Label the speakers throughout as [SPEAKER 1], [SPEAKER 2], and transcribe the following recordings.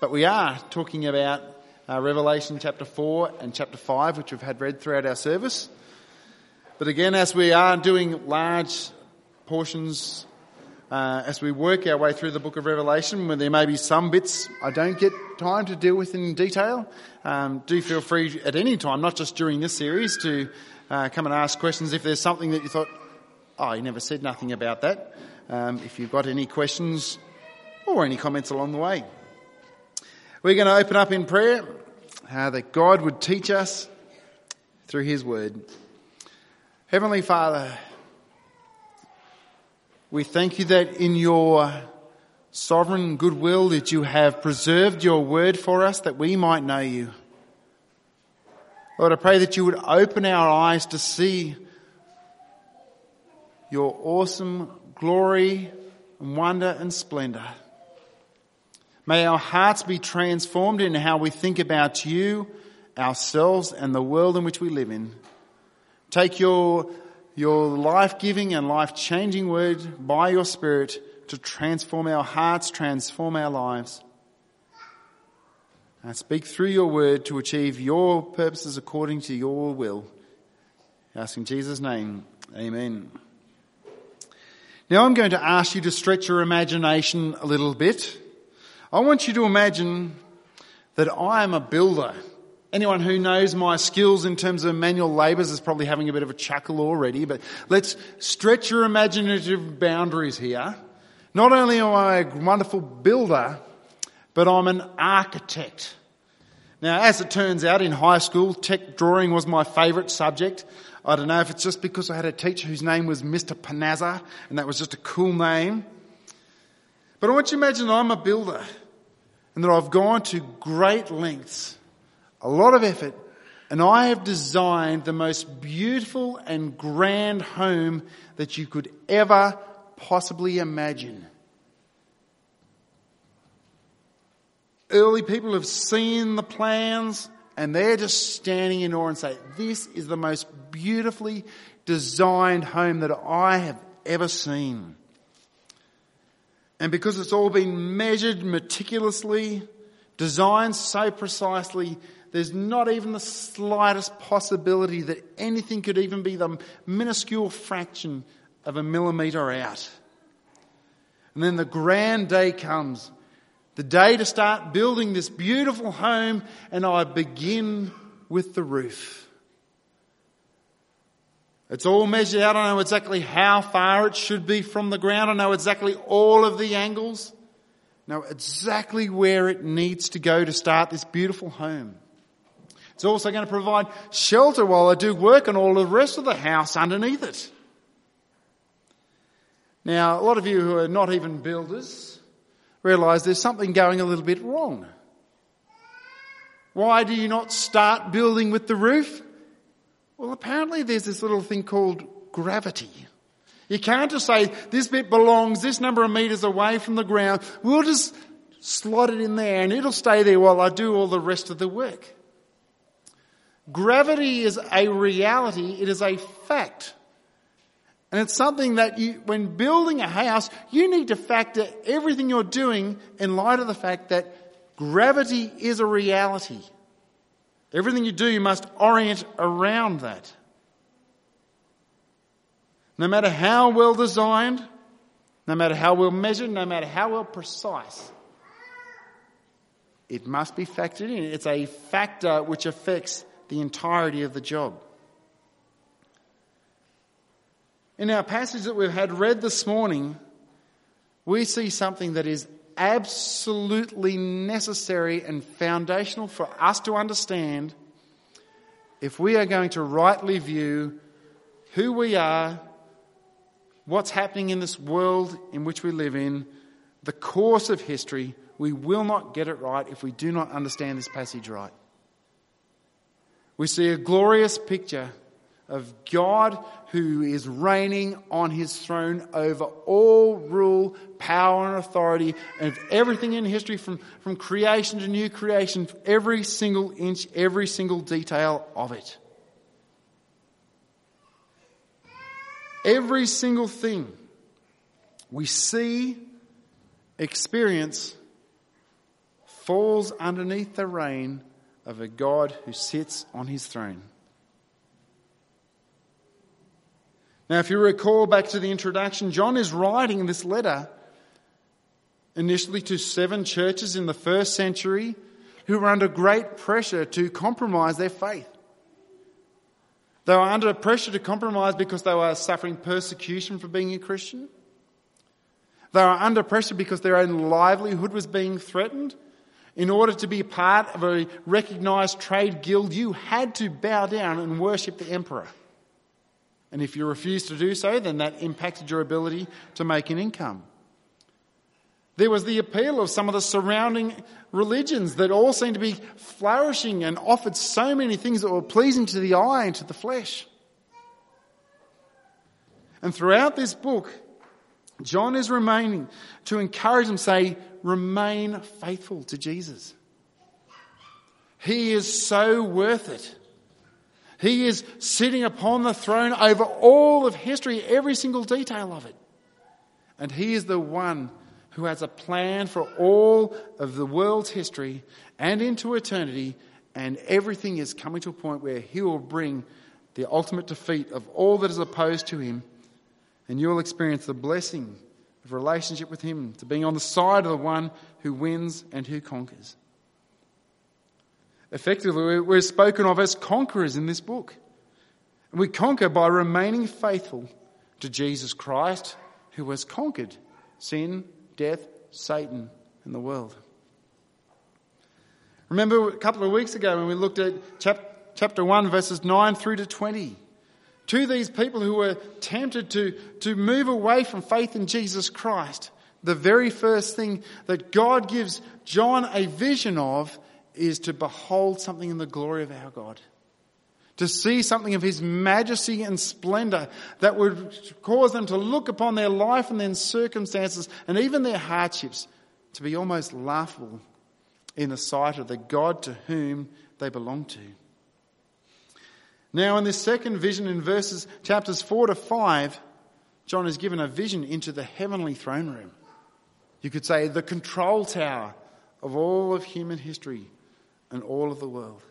[SPEAKER 1] but we are talking about uh, Revelation chapter 4 and chapter 5, which we've had read throughout our service. But again, as we are doing large portions, uh, as we work our way through the book of Revelation, where there may be some bits I don't get time to deal with in detail, um, do feel free at any time, not just during this series, to uh, come and ask questions if there's something that you thought, oh, you never said nothing about that. Um, if you've got any questions or any comments along the way. We're going to open up in prayer uh, that God would teach us through His Word. Heavenly Father, we thank you that in your sovereign goodwill that you have preserved your word for us that we might know you. Lord, I pray that you would open our eyes to see your awesome glory and wonder and splendor. May our hearts be transformed in how we think about you, ourselves, and the world in which we live in. Take your, your life-giving and life-changing word by your Spirit to transform our hearts, transform our lives. And speak through your word to achieve your purposes according to your will. I ask in Jesus' name, amen. Now I'm going to ask you to stretch your imagination a little bit. I want you to imagine that I am a builder. Anyone who knows my skills in terms of manual labours is probably having a bit of a chuckle already, but let's stretch your imaginative boundaries here. Not only am I a wonderful builder, but I'm an architect. Now, as it turns out, in high school, tech drawing was my favourite subject. I don't know if it's just because I had a teacher whose name was Mr. Panazza, and that was just a cool name. But I want you to imagine I'm a builder, and that I've gone to great lengths, a lot of effort, and I have designed the most beautiful and grand home that you could ever possibly imagine. Early people have seen the plans and they're just standing in awe and say, this is the most beautifully designed home that I have ever seen. And because it's all been measured meticulously, designed so precisely, there's not even the slightest possibility that anything could even be the minuscule fraction of a millimetre out. And then the grand day comes the day to start building this beautiful home, and I begin with the roof. It's all measured out. I know exactly how far it should be from the ground. I know exactly all of the angles. I know exactly where it needs to go to start this beautiful home. It's also going to provide shelter while I do work on all the rest of the house underneath it. Now, a lot of you who are not even builders realise there's something going a little bit wrong. Why do you not start building with the roof? Well, apparently there's this little thing called gravity. You can't just say, this bit belongs this number of metres away from the ground. We'll just slot it in there and it'll stay there while I do all the rest of the work. Gravity is a reality. It is a fact. And it's something that you, when building a house, you need to factor everything you're doing in light of the fact that gravity is a reality. Everything you do, you must orient around that. No matter how well designed, no matter how well measured, no matter how well precise, it must be factored in. It's a factor which affects the entirety of the job. In our passage that we've had read this morning, we see something that is absolutely necessary and foundational for us to understand if we are going to rightly view who we are, what's happening in this world in which we live in, the course of history. We will not get it right if we do not understand this passage right. We see a glorious picture of God who is reigning on his throne over all rule, power and authority and everything in history from, from creation to new creation, every single inch, every single detail of it. Every single thing we see, experience, falls underneath the reign of a God who sits on his throne. Now, if you recall back to the introduction, John is writing this letter initially to seven churches in the first century who were under great pressure to compromise their faith. They were under pressure to compromise because they were suffering persecution for being a Christian. They were under pressure because their own livelihood was being threatened. In order to be part of a recognized trade guild, you had to bow down and worship the emperor. And if you refused to do so, then that impacted your ability to make an income. There was the appeal of some of the surrounding religions that all seemed to be flourishing and offered so many things that were pleasing to the eye and to the flesh. And throughout this book, John is remaining to encourage them, say, remain faithful to Jesus. He is so worth it. He is sitting upon the throne over all of history, every single detail of it. And He is the one who has a plan for all of the world's history and into eternity, and everything is coming to a point where He will bring the ultimate defeat of all that is opposed to Him, and you will experience the blessing of relationship with Him, to being on the side of the one who wins and who conquers. Effectively, we're spoken of as conquerors in this book. And we conquer by remaining faithful to Jesus Christ, who has conquered sin, death, Satan, and the world. Remember a couple of weeks ago when we looked at chapter 1, verses 9 through to 20. To these people who were tempted to, to move away from faith in Jesus Christ, the very first thing that God gives John a vision of is to behold something in the glory of our God. To see something of his majesty and splendor that would cause them to look upon their life and their circumstances and even their hardships to be almost laughable in the sight of the God to whom they belong to. Now, in this second vision in verses chapters 4 to 5, John is given a vision into the heavenly throne room. You could say the control tower of all of human history and all of the world.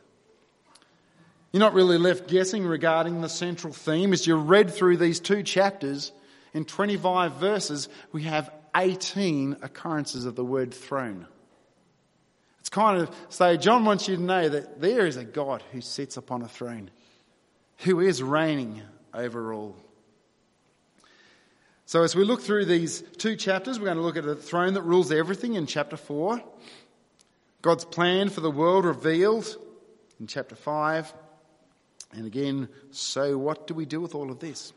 [SPEAKER 1] You're not really left guessing regarding the central theme. As you read through these two chapters, in 25 verses, we have 18 occurrences of the word throne. It's kind of say, John wants you to know that there is a God who sits upon a throne, who is reigning over all. So, as we look through these two chapters, we're going to look at the throne that rules everything in chapter 4. God's plan for the world revealed in chapter 5. And again, so what do we do with all of this?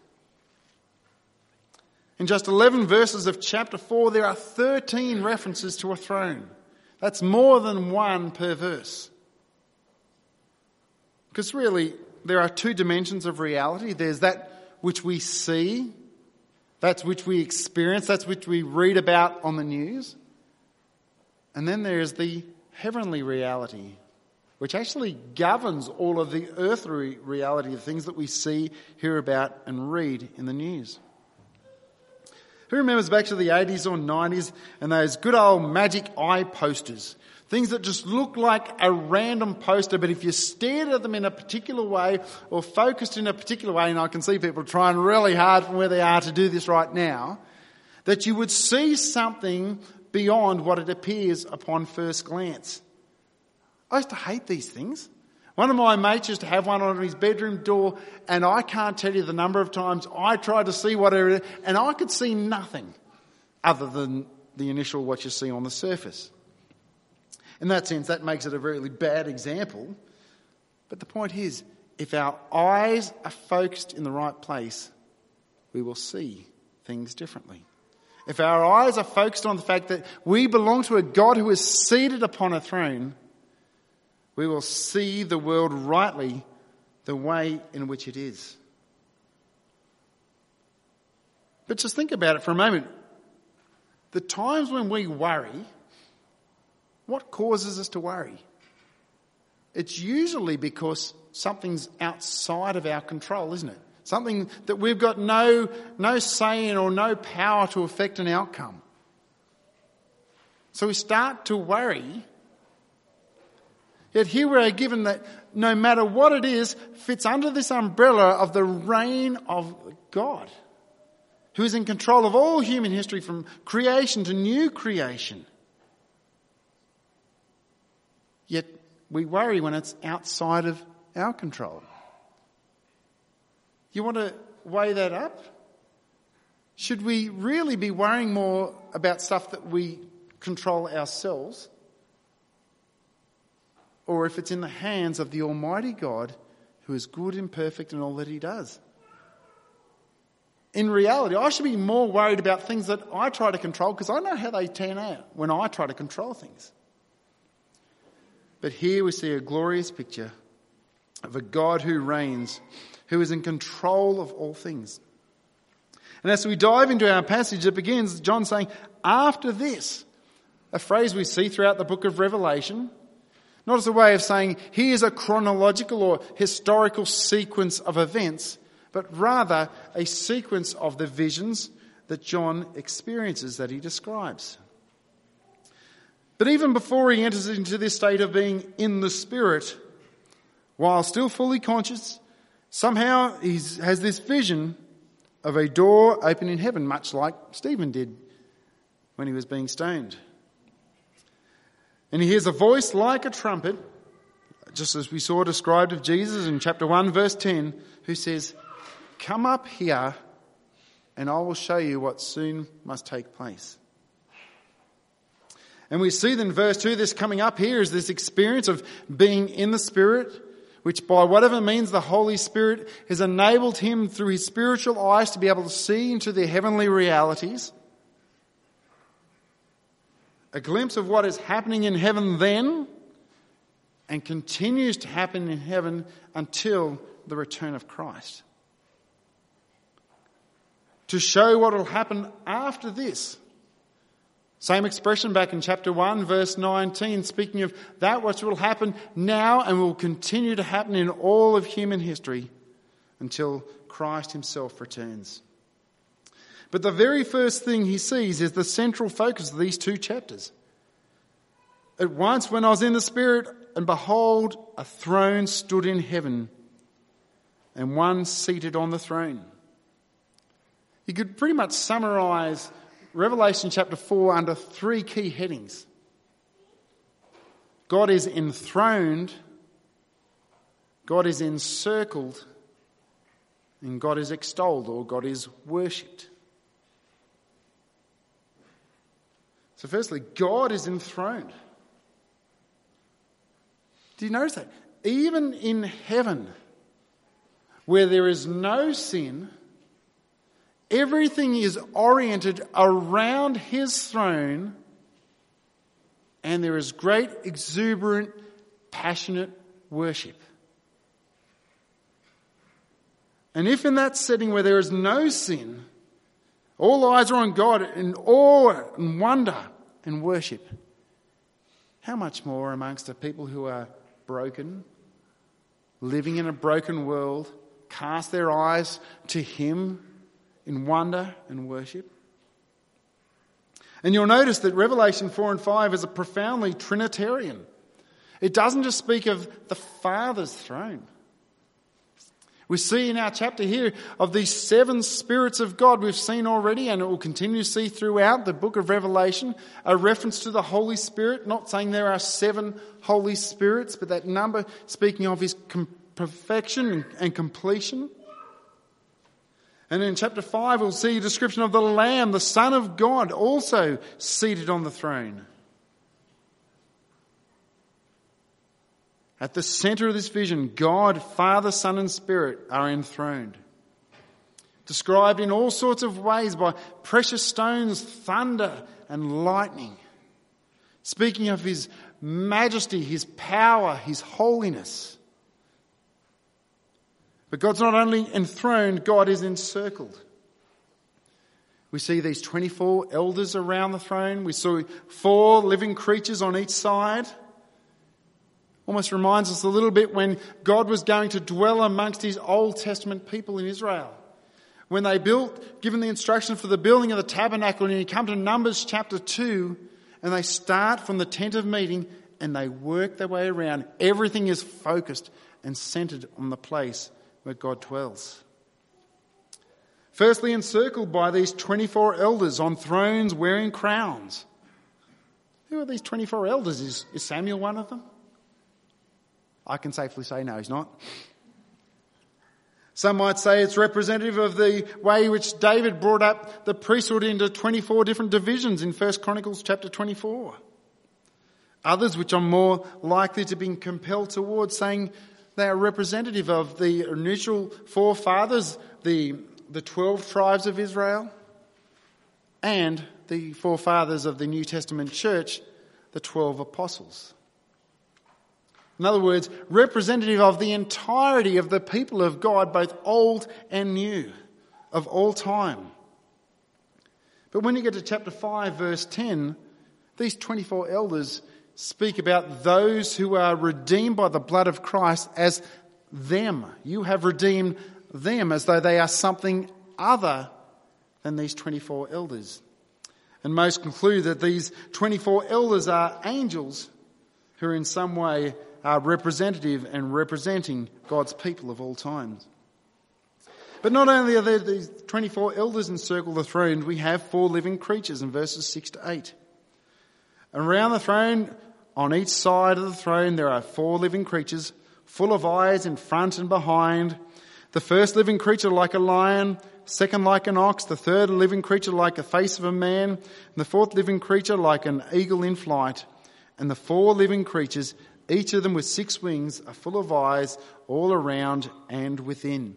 [SPEAKER 1] In just 11 verses of chapter 4, there are 13 references to a throne. That's more than one per verse. Because really, there are two dimensions of reality. There's that which we see, that's which we experience, that's which we read about on the news. And then there's the heavenly reality, which actually governs all of the earthly reality, the things that we see, hear about, and read in the news. Who remembers back to the 80s or 90s and those good old magic eye posters? Things that just look like a random poster, but if you stared at them in a particular way or focused in a particular way, and I can see people trying really hard from where they are to do this right now, that you would see something beyond what it appears upon first glance. I used to hate these things. One of my mates used to have one on his bedroom door, and I can't tell you the number of times I tried to see whatever and I could see nothing other than the initial what you see on the surface. In that sense, that makes it a really bad example. But the point is, if our eyes are focused in the right place, we will see things differently. If our eyes are focused on the fact that we belong to a God who is seated upon a throne, we will see the world rightly the way in which it is. But just think about it for a moment. The times when we worry, what causes us to worry? It's usually because something's outside of our control, isn't it? Something that we've got no, no say in or no power to affect an outcome. So we start to worry Yet here we are given that no matter what it is, fits under this umbrella of the reign of God, who is in control of all human history from creation to new creation. Yet we worry when it's outside of our control. You want to weigh that up? Should we really be worrying more about stuff that we control ourselves? Or if it's in the hands of the Almighty God who is good and perfect in all that He does? In reality, I should be more worried about things that I try to control because I know how they turn out when I try to control things. But here we see a glorious picture of a God who reigns, who is in control of all things. And as we dive into our passage, it begins John saying, after this, a phrase we see throughout the book of Revelation, not as a way of saying, here's a chronological or historical sequence of events, but rather a sequence of the visions that John experiences that he describes. But even before he enters into this state of being in the Spirit, while still fully conscious, somehow he has this vision of a door open in heaven, much like Stephen did when he was being stoned. And he hears a voice like a trumpet, just as we saw described of Jesus in chapter 1, verse 10, who says, Come up here, and I will show you what soon must take place. And we see in verse 2, this coming up here is this experience of being in the Spirit, which by whatever means the Holy Spirit has enabled him through his spiritual eyes to be able to see into the heavenly realities. A glimpse of what is happening in heaven then and continues to happen in heaven until the return of Christ. To show what will happen after this. Same expression back in chapter 1, verse 19, speaking of that which will happen now and will continue to happen in all of human history until Christ himself returns. But the very first thing he sees is the central focus of these two chapters. At once, when I was in the Spirit, and behold, a throne stood in heaven, and one seated on the throne. You could pretty much summarize Revelation chapter 4 under three key headings God is enthroned, God is encircled, and God is extolled or God is worshipped. So, firstly, God is enthroned. Do you notice that? Even in heaven, where there is no sin, Everything is oriented around his throne, and there is great, exuberant, passionate worship. And if in that setting where there is no sin, all eyes are on God in awe and wonder and worship, how much more amongst the people who are broken, living in a broken world, cast their eyes to Him in wonder and worship. And you'll notice that Revelation 4 and 5 is a profoundly Trinitarian. It doesn't just speak of the Father's throne. We see in our chapter here of these seven spirits of God we've seen already, and it will continue to see throughout the book of Revelation a reference to the Holy Spirit, not saying there are seven Holy Spirits, but that number speaking of his perfection and completion. And in chapter 5, we'll see a description of the Lamb, the Son of God, also seated on the throne. At the center of this vision, God, Father, Son, and Spirit are enthroned. Described in all sorts of ways by precious stones, thunder, and lightning. Speaking of His majesty, His power, His holiness. But God's not only enthroned, God is encircled. We see these 24 elders around the throne. We saw four living creatures on each side. Almost reminds us a little bit when God was going to dwell amongst his Old Testament people in Israel. When they built, given the instruction for the building of the tabernacle, and you come to Numbers chapter 2, and they start from the tent of meeting, and they work their way around. Everything is focused and centered on the place where God dwells. Firstly, encircled by these 24 elders on thrones wearing crowns. Who are these 24 elders? Is, is Samuel one of them? I can safely say no, he's not. Some might say it's representative of the way which David brought up the priesthood into 24 different divisions in 1 Chronicles chapter 24. Others which are more likely to be compelled towards saying they are representative of the initial forefathers, the, the 12 tribes of Israel, and the forefathers of the New Testament church, the 12 apostles. In other words, representative of the entirety of the people of God, both old and new, of all time. But when you get to chapter 5, verse 10, these 24 elders speak about those who are redeemed by the blood of Christ as them. You have redeemed them as though they are something other than these 24 elders. And most conclude that these 24 elders are angels who in some way are representative and representing God's people of all times. But not only are there these 24 elders encircle the throne, we have four living creatures in verses 6 to 8. And around the throne, on each side of the throne, there are four living creatures, full of eyes in front and behind. The first living creature like a lion, second like an ox, the third living creature like the face of a man, and the fourth living creature like an eagle in flight. And the four living creatures, each of them with six wings, are full of eyes all around and within.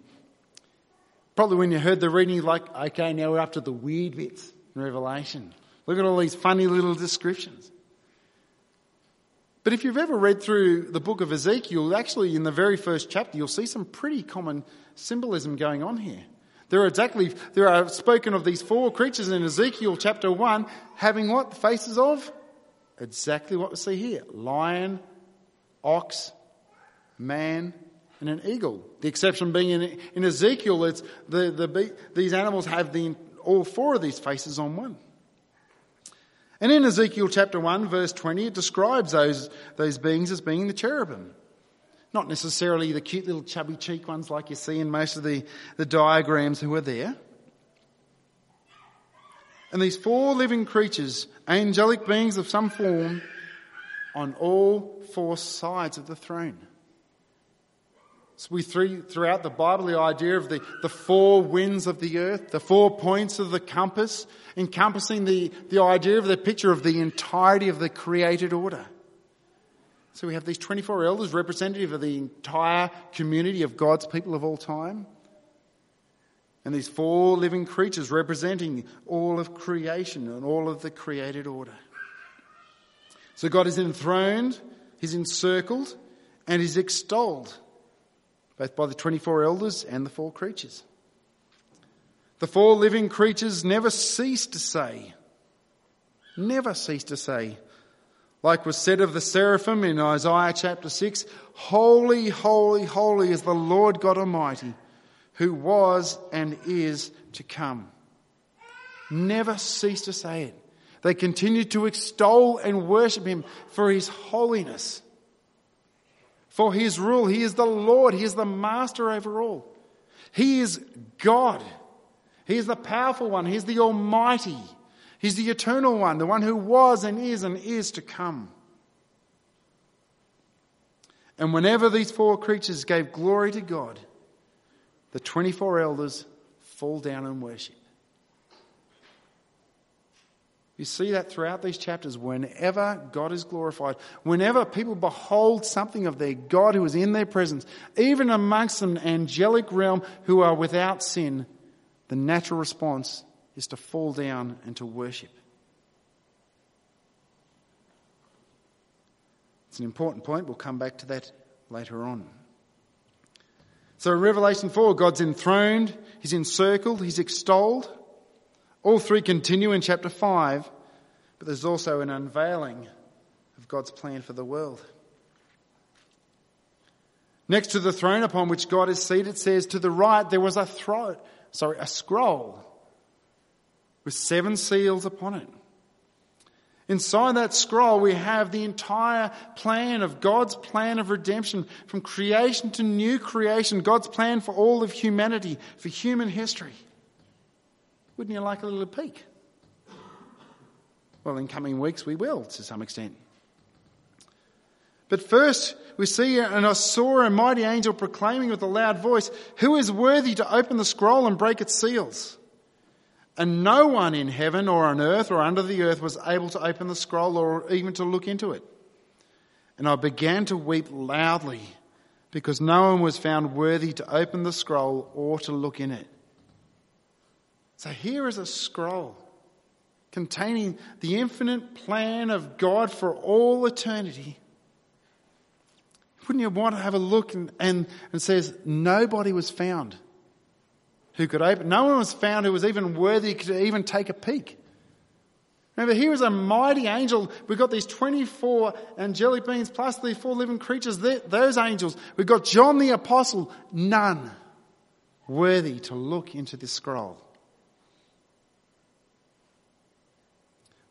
[SPEAKER 1] Probably when you heard the reading, like, okay, now we're up to the weird bits in Revelation. Look at all these funny little descriptions. But if you've ever read through the book of Ezekiel, actually in the very first chapter, you'll see some pretty common symbolism going on here. There are exactly, there are spoken of these four creatures in Ezekiel chapter 1 having what? The faces of? Exactly what we see here. Lion, ox, man, and an eagle. The exception being in, in Ezekiel, it's the, the, these animals have the, all four of these faces on one. And in Ezekiel chapter 1 verse 20, it describes those, those beings as being the cherubim. Not necessarily the cute little chubby cheek ones like you see in most of the, the diagrams who are there. And these four living creatures, angelic beings of some form, on all four sides of the throne. So we threw throughout the Bible the idea of the, the four winds of the earth, the four points of the compass, encompassing the, the idea of the picture of the entirety of the created order. So we have these 24 elders representative of the entire community of God's people of all time. And these four living creatures representing all of creation and all of the created order. So God is enthroned, He's encircled, and He's extolled both by the 24 elders and the four creatures. The four living creatures never cease to say, never cease to say, like was said of the seraphim in Isaiah chapter 6, Holy, holy, holy is the Lord God Almighty, who was and is to come. Never cease to say it. They continue to extol and worship Him for His holiness for his rule. He is the Lord. He is the master over all. He is God. He is the powerful one. He is the Almighty. He's the eternal one, the one who was and is and is to come. And whenever these four creatures gave glory to God, the 24 elders fall down and worship. You see that throughout these chapters. Whenever God is glorified, whenever people behold something of their God who is in their presence, even amongst an angelic realm who are without sin, the natural response is to fall down and to worship. It's an important point. We'll come back to that later on. So, in Revelation 4, God's enthroned, He's encircled, He's extolled. All three continue in chapter 5, but there's also an unveiling of God's plan for the world. Next to the throne upon which God is seated, says to the right there was a throat, sorry, a scroll with seven seals upon it. Inside that scroll, we have the entire plan of God's plan of redemption from creation to new creation, God's plan for all of humanity, for human history. Wouldn't you like a little peek? Well, in coming weeks, we will to some extent. But first, we see, and I saw a mighty angel proclaiming with a loud voice, Who is worthy to open the scroll and break its seals? And no one in heaven or on earth or under the earth was able to open the scroll or even to look into it. And I began to weep loudly because no one was found worthy to open the scroll or to look in it. So here is a scroll containing the infinite plan of God for all eternity. Wouldn't you want to have a look and, and, and says nobody was found who could open. No one was found who was even worthy to even take a peek. Remember, here is a mighty angel. We've got these 24 angelic beings plus the four living creatures, those angels. We've got John the apostle, none worthy to look into this scroll.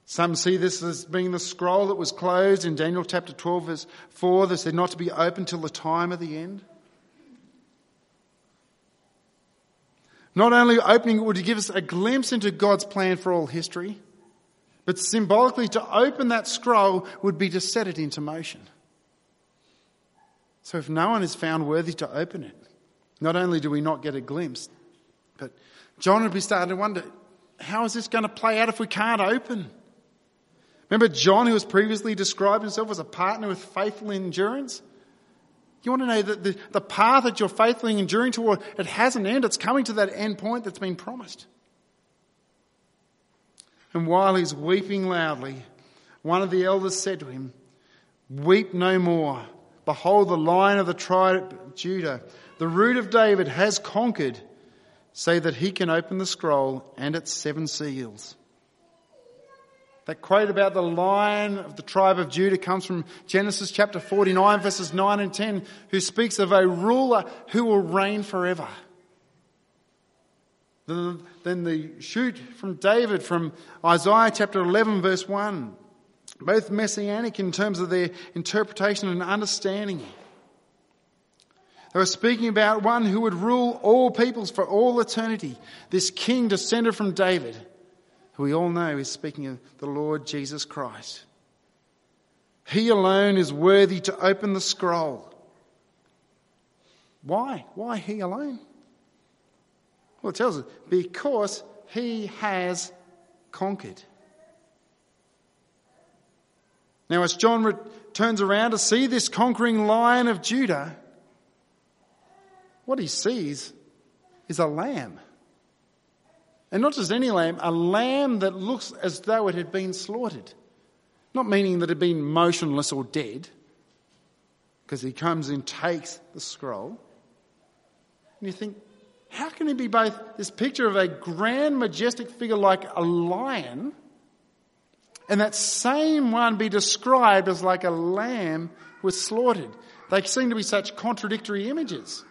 [SPEAKER 1] Some see this as being the scroll that was closed in Daniel chapter 12 verse 4 that said not to be opened till the time of the end. Not only opening it would give us a glimpse into God's plan for all history, but symbolically to open that scroll would be to set it into motion. So if no one is found worthy to open it, not only do we not get a glimpse, but John would be starting to wonder, how is this going to play out if we can't open? Remember John, who was previously described himself as a partner with faithful endurance? You want to know that the, the path that you're faithfully enduring toward, it has an end. It's coming to that end point that's been promised. And while he's weeping loudly, one of the elders said to him, Weep no more. Behold, the lion of the tribe of Judah, the root of David, has conquered, so that he can open the scroll and its seven seals. That quote about the lion of the tribe of Judah comes from Genesis chapter 49 verses 9 and 10, who speaks of a ruler who will reign forever. Then the shoot from David from Isaiah chapter 11 verse 1, both messianic in terms of their interpretation and understanding. They were speaking about one who would rule all peoples for all eternity, this king descended from David who we all know is speaking of the Lord Jesus Christ. He alone is worthy to open the scroll. Why? Why he alone? Well, it tells us because he has conquered. Now, as John re- turns around to see this conquering lion of Judah, what he sees is a lamb. And not just any lamb, a lamb that looks as though it had been slaughtered. Not meaning that it had been motionless or dead, because he comes and takes the scroll. And you think, how can he be both this picture of a grand, majestic figure like a lion, and that same one be described as like a lamb who was slaughtered? They seem to be such contradictory images.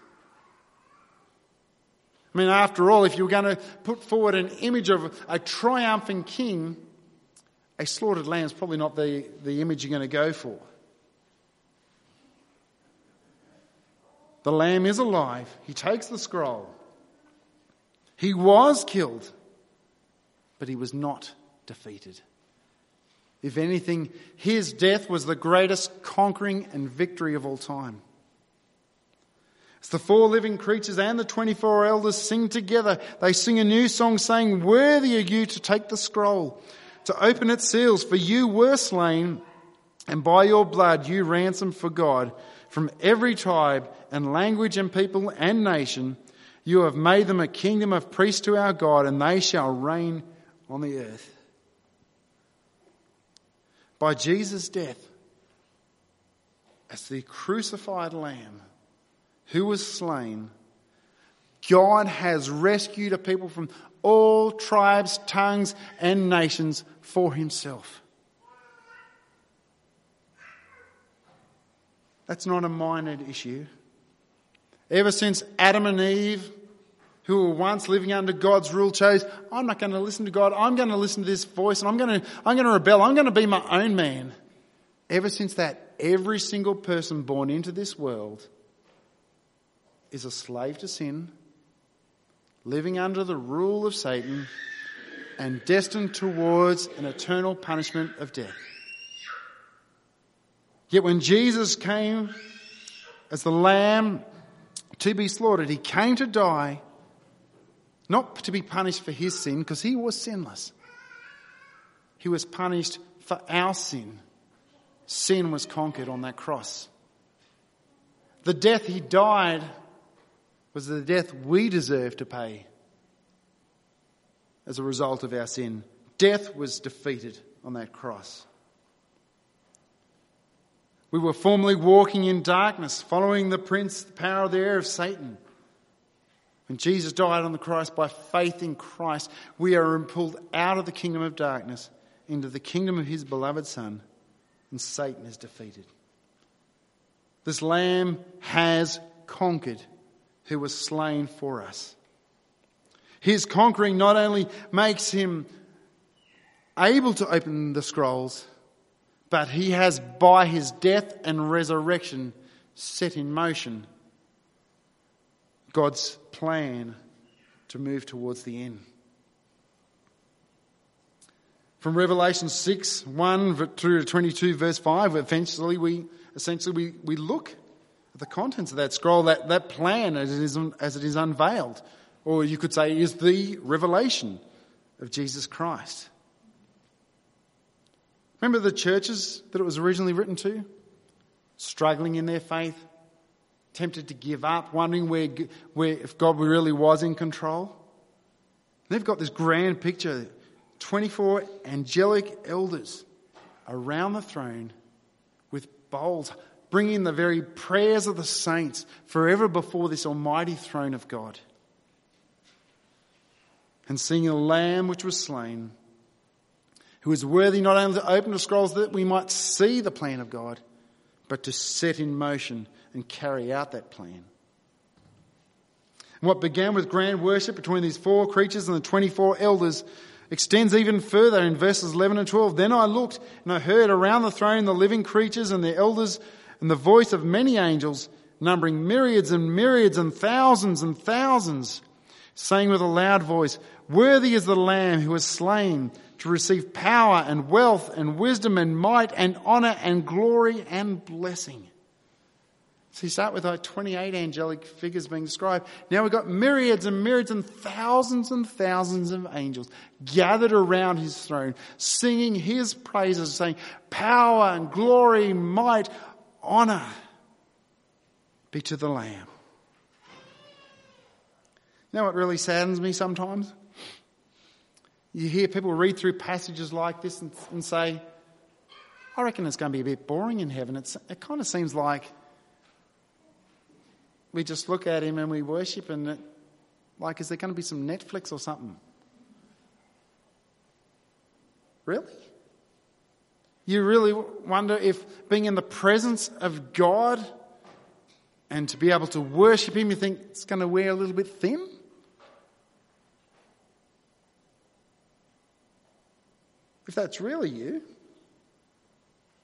[SPEAKER 1] I mean, after all, if you were going to put forward an image of a triumphant king, a slaughtered lamb is probably not the, the image you're going to go for. The lamb is alive. He takes the scroll. He was killed, but he was not defeated. If anything, his death was the greatest conquering and victory of all time. As the four living creatures and the 24 elders sing together, they sing a new song saying, Worthy are you to take the scroll, to open its seals, for you were slain, and by your blood you ransomed for God from every tribe and language and people and nation. You have made them a kingdom of priests to our God, and they shall reign on the earth. By Jesus' death, as the crucified lamb, who was slain, God has rescued a people from all tribes, tongues, and nations for himself. That's not a minor issue. Ever since Adam and Eve who were once living under God's rule chose, I'm not going to listen to God. I'm going to listen to this voice and I'm going to, I'm going to rebel. I'm going to be my own man. Ever since that, every single person born into this world is a slave to sin, living under the rule of Satan, and destined towards an eternal punishment of death. Yet when Jesus came as the lamb to be slaughtered, he came to die, not to be punished for his sin, because he was sinless. He was punished for our sin. Sin was conquered on that cross. The death he died was the death we deserve to pay as a result of our sin. Death was defeated on that cross. We were formerly walking in darkness, following the prince, the power of the air of Satan. When Jesus died on the cross by faith in Christ, we are pulled out of the kingdom of darkness into the kingdom of his beloved Son, and Satan is defeated. This Lamb has conquered who was slain for us. His conquering not only makes him able to open the scrolls, but he has, by his death and resurrection, set in motion God's plan to move towards the end. From Revelation 6, 1 through to 22, verse 5, eventually we, essentially we, we look the contents of that scroll, that, that plan as it, is, as it is unveiled or you could say is the revelation of Jesus Christ. Remember the churches that it was originally written to? Struggling in their faith, tempted to give up, wondering where, where if God really was in control. They've got this grand picture 24 angelic elders around the throne with bowls, bringing the very prayers of the saints forever before this almighty throne of God and seeing a lamb which was slain, who is worthy not only to open the scrolls that we might see the plan of God, but to set in motion and carry out that plan. What began with grand worship between these four creatures and the 24 elders extends even further in verses 11 and 12. Then I looked and I heard around the throne the living creatures and the elders and the voice of many angels, numbering myriads and myriads and thousands and thousands, saying with a loud voice, Worthy is the Lamb who was slain to receive power and wealth and wisdom and might and honor and glory and blessing. So you start with like 28 angelic figures being described. Now we've got myriads and myriads and thousands and thousands of angels gathered around his throne, singing his praises, saying, Power and glory, might, honor be to the Lamb. You know what really saddens me sometimes? You hear people read through passages like this and, and say, I reckon it's going to be a bit boring in heaven. It's, it kind of seems like we just look at him and we worship, and it, like, is there going to be some Netflix or something? Really? You really wonder if being in the presence of God and to be able to worship Him, you think it's going to wear a little bit thin? if that's really you,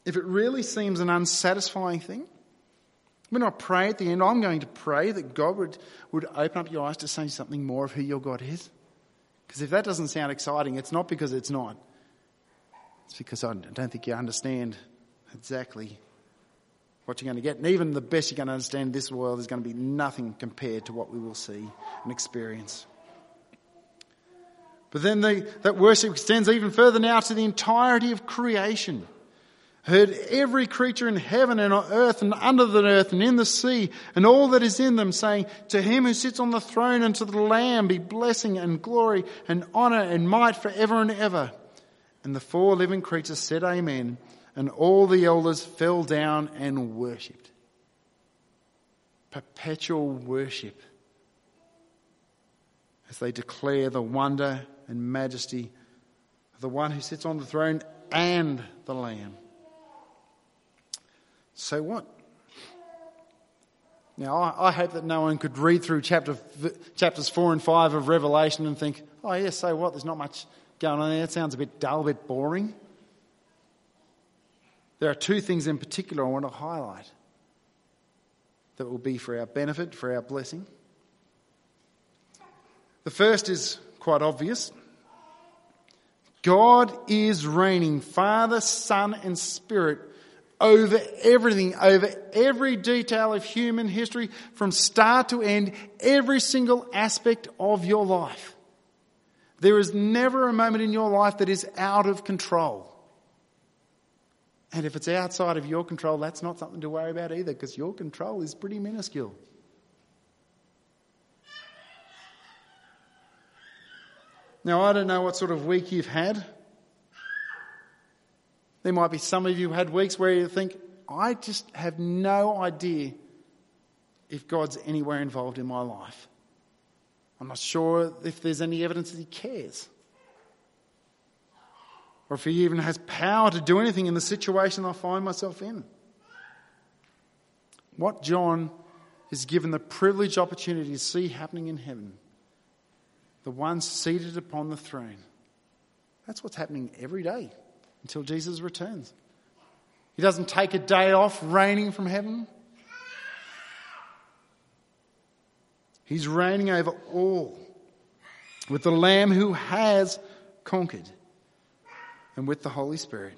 [SPEAKER 1] if it really seems an unsatisfying thing, when I pray at the end, I'm going to pray that God would, would open up your eyes to say something more of who your God is. Because if that doesn't sound exciting, it's not because it's not. It's because I don't think you understand exactly what you're going to get. And even the best you're going to understand this world is going to be nothing compared to what we will see and experience. But then the, that worship extends even further now to the entirety of creation. Heard every creature in heaven and on earth and under the earth and in the sea and all that is in them saying, To him who sits on the throne and to the Lamb be blessing and glory and honour and might forever and ever. And the four living creatures said, Amen. And all the elders fell down and worshipped. Perpetual worship as they declare the wonder and majesty of the one who sits on the throne and the Lamb. So what? Now, I, I hope that no one could read through chapter, chapters 4 and 5 of Revelation and think, oh, yeah, so what? There's not much going on there. It sounds a bit dull, a bit boring. There are two things in particular I want to highlight that will be for our benefit, for our blessing. The first is quite obvious. God is reigning, Father, Son, and Spirit over everything, over every detail of human history, from start to end, every single aspect of your life. There is never a moment in your life that is out of control. And if it's outside of your control, that's not something to worry about either, because your control is pretty minuscule. Now, I don't know what sort of week you've had. There might be some of you had weeks where you think, I just have no idea if God's anywhere involved in my life. I'm not sure if there's any evidence that He cares. Or if He even has power to do anything in the situation I find myself in. What John is given the privileged opportunity to see happening in heaven the one seated upon the throne. That's what's happening every day until Jesus returns. He doesn't take a day off reigning from heaven. He's reigning over all with the Lamb who has conquered and with the Holy Spirit.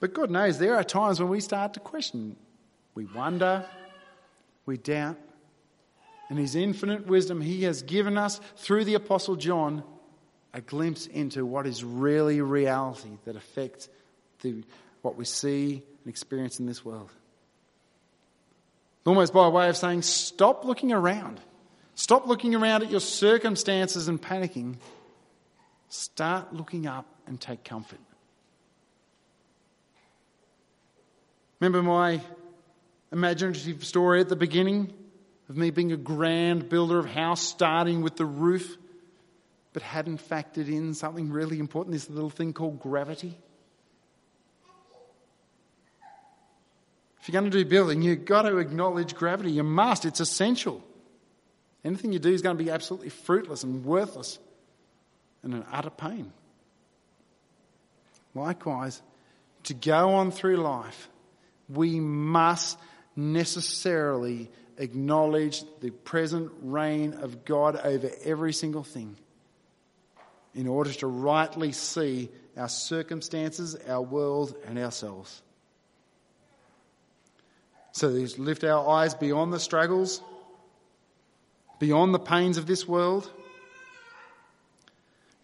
[SPEAKER 1] But God knows there are times when we start to question. We wonder, we doubt, in His infinite wisdom, He has given us, through the Apostle John, a glimpse into what is really reality that affects the, what we see and experience in this world. Almost by way of saying, stop looking around. Stop looking around at your circumstances and panicking. Start looking up and take comfort. Remember my imaginative story at the beginning? of me being a grand builder of house, starting with the roof, but hadn't factored in something really important this little thing called gravity. If you're going to do building, you've got to acknowledge gravity. You must, it's essential. Anything you do is going to be absolutely fruitless and worthless and an utter pain. Likewise, to go on through life, we must necessarily acknowledge the present reign of God over every single thing in order to rightly see our circumstances, our world, and ourselves. So, we lift our eyes beyond the struggles, beyond the pains of this world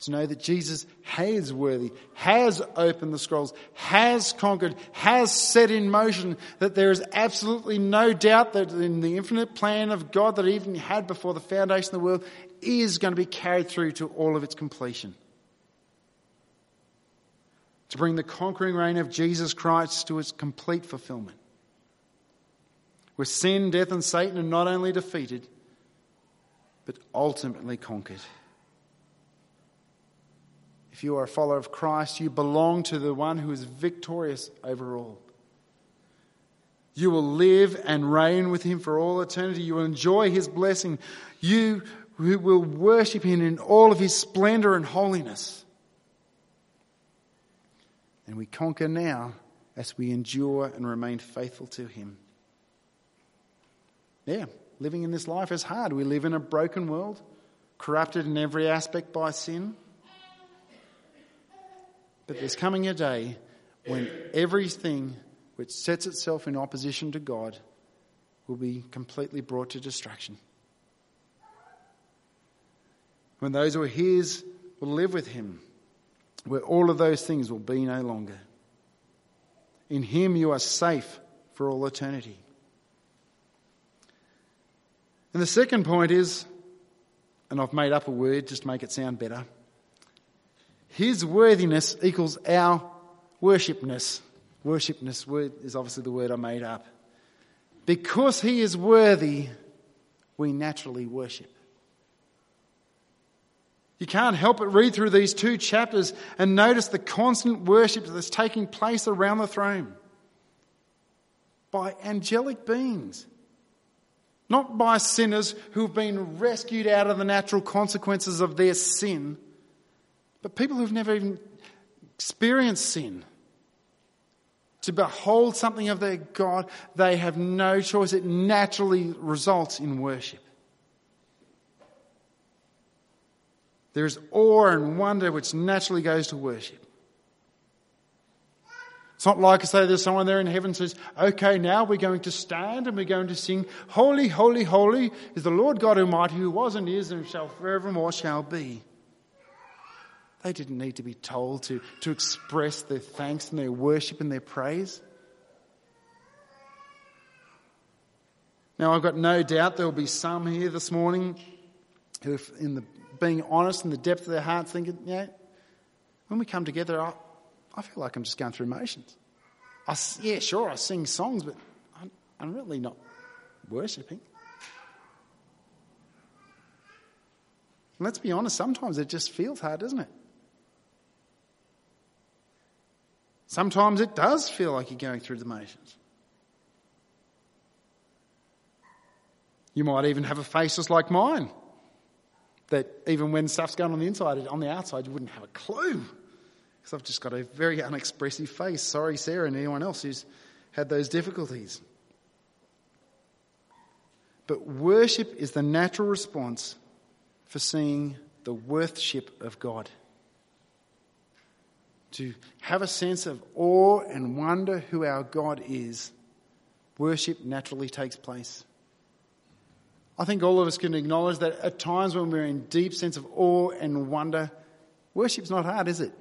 [SPEAKER 1] to know that Jesus has worthy, has opened the scrolls, has conquered, has set in motion, that there is absolutely no doubt that in the infinite plan of God that even had before the foundation of the world is going to be carried through to all of its completion. To bring the conquering reign of Jesus Christ to its complete fulfillment. Where sin, death, and Satan are not only defeated, but ultimately conquered. If you are a follower of Christ, you belong to the one who is victorious over all. You will live and reign with him for all eternity. You will enjoy his blessing. You will worship him in all of his splendor and holiness. And we conquer now as we endure and remain faithful to him. Yeah, living in this life is hard. We live in a broken world, corrupted in every aspect by sin. But there's coming a day when everything which sets itself in opposition to God will be completely brought to destruction. When those who are His will live with Him, where all of those things will be no longer. In Him you are safe for all eternity. And the second point is, and I've made up a word just to make it sound better. His worthiness equals our worshipness. Worshipness word is obviously the word I made up. Because he is worthy, we naturally worship. You can't help but read through these two chapters and notice the constant worship that's taking place around the throne. by angelic beings. Not by sinners who've been rescued out of the natural consequences of their sin, but people who've never even experienced sin. To behold something of their God, they have no choice. It naturally results in worship. There is awe and wonder which naturally goes to worship. It's not like I say there's someone there in heaven says, okay, now we're going to stand and we're going to sing, Holy, holy, holy is the Lord God Almighty who was and is and shall forevermore shall be. They didn't need to be told to, to express their thanks and their worship and their praise. Now, I've got no doubt there will be some here this morning who, in the being honest in the depth of their hearts, thinking, yeah, when we come together, I, I feel like I'm just going through motions. I, yeah, sure, I sing songs, but I'm, I'm really not worshipping. And let's be honest, sometimes it just feels hard, doesn't it? Sometimes it does feel like you're going through the motions. You might even have a face just like mine that even when stuff's going on the inside, on the outside, you wouldn't have a clue. Because I've just got a very unexpressive face. Sorry, Sarah, and anyone else who's had those difficulties. But worship is the natural response for seeing the worthship of God. To have a sense of awe and wonder who our God is, worship naturally takes place. I think all of us can acknowledge that at times when we're in deep sense of awe and wonder, worship's not hard, is it?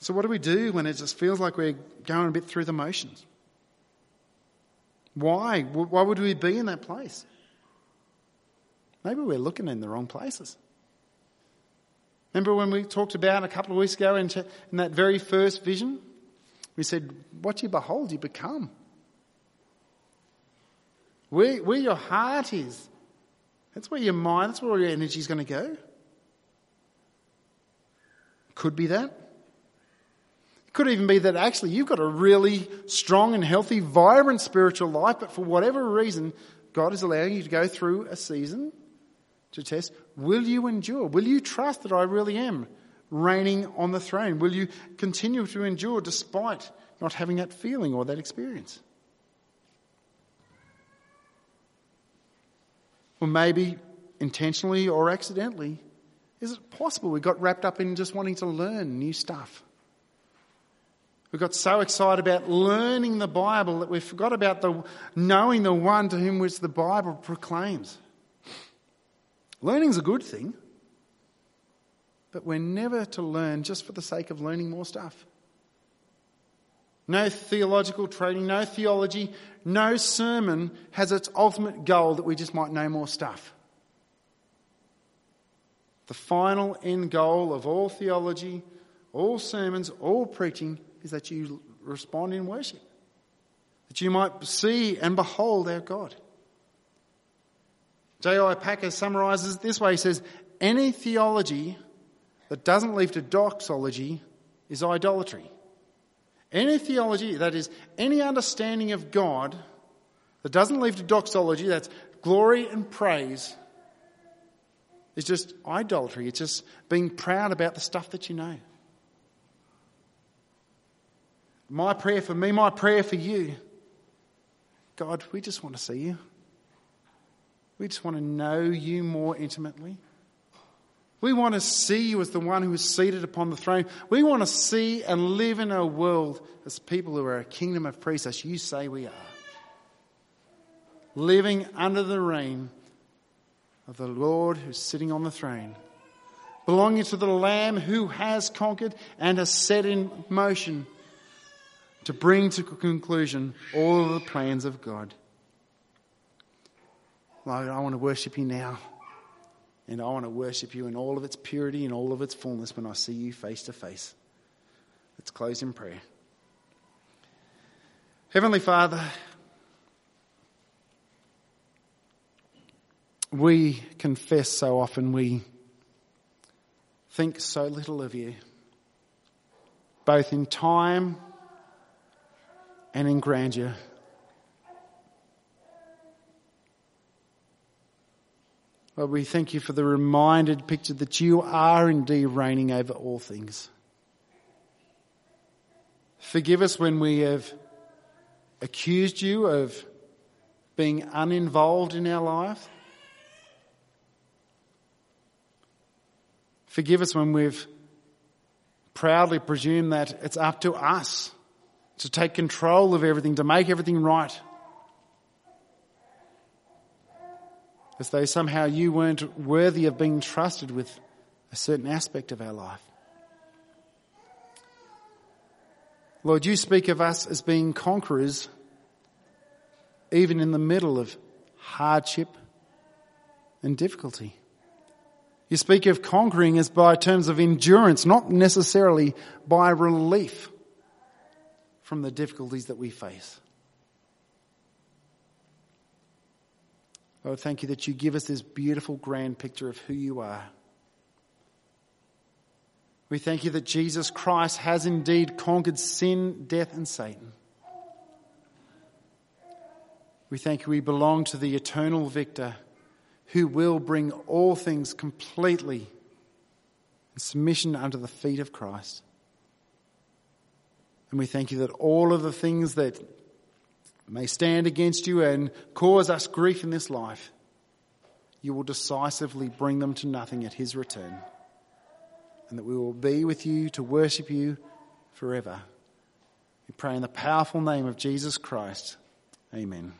[SPEAKER 1] So what do we do when it just feels like we're going a bit through the motions? Why? Why would we be in that place? Maybe we're looking in the wrong places. Remember when we talked about a couple of weeks ago in, in that very first vision? We said, What you behold, you become. Where, where your heart is, that's where your mind, that's where all your energy is going to go. Could be that. Could even be that actually you've got a really strong and healthy, vibrant spiritual life, but for whatever reason, God is allowing you to go through a season to test. Will you endure? Will you trust that I really am reigning on the throne? Will you continue to endure despite not having that feeling or that experience? Or maybe intentionally or accidentally, is it possible we got wrapped up in just wanting to learn new stuff? We got so excited about learning the Bible that we forgot about the, knowing the one to whom which the Bible proclaims. Learning's a good thing, but we're never to learn just for the sake of learning more stuff. No theological training, no theology, no sermon has its ultimate goal that we just might know more stuff. The final end goal of all theology, all sermons, all preaching is that you respond in worship, that you might see and behold our God. J.I. Packer summarizes it this way he says, Any theology that doesn't lead to doxology is idolatry. Any theology, that is, any understanding of God that doesn't lead to doxology, that's glory and praise, is just idolatry. It's just being proud about the stuff that you know. My prayer for me, my prayer for you, God, we just want to see you. We just want to know you more intimately. We want to see you as the one who is seated upon the throne. We want to see and live in a world as people who are a kingdom of priests, as you say we are. Living under the reign of the Lord who's sitting on the throne, belonging to the Lamb who has conquered and has set in motion to bring to conclusion all of the plans of God. Lord, I want to worship you now. And I want to worship you in all of its purity and all of its fullness when I see you face to face. Let's close in prayer. Heavenly Father, we confess so often we think so little of you. both in time and in grandeur. Lord, we thank you for the reminded picture that you are indeed reigning over all things. Forgive us when we have accused you of being uninvolved in our life. Forgive us when we've proudly presumed that it's up to us to take control of everything, to make everything right. as though somehow you weren't worthy of being trusted with a certain aspect of our life. Lord, you speak of us as being conquerors even in the middle of hardship and difficulty. You speak of conquering as by terms of endurance, not necessarily by relief from the difficulties that we face. Lord, thank you that you give us this beautiful, grand picture of who you are. We thank you that Jesus Christ has indeed conquered sin, death, and Satan. We thank you we belong to the eternal victor who will bring all things completely in submission under the feet of Christ. And we thank you that all of the things that may stand against you and cause us grief in this life, you will decisively bring them to nothing at his return. And that we will be with you to worship you forever. We pray in the powerful name of Jesus Christ. Amen.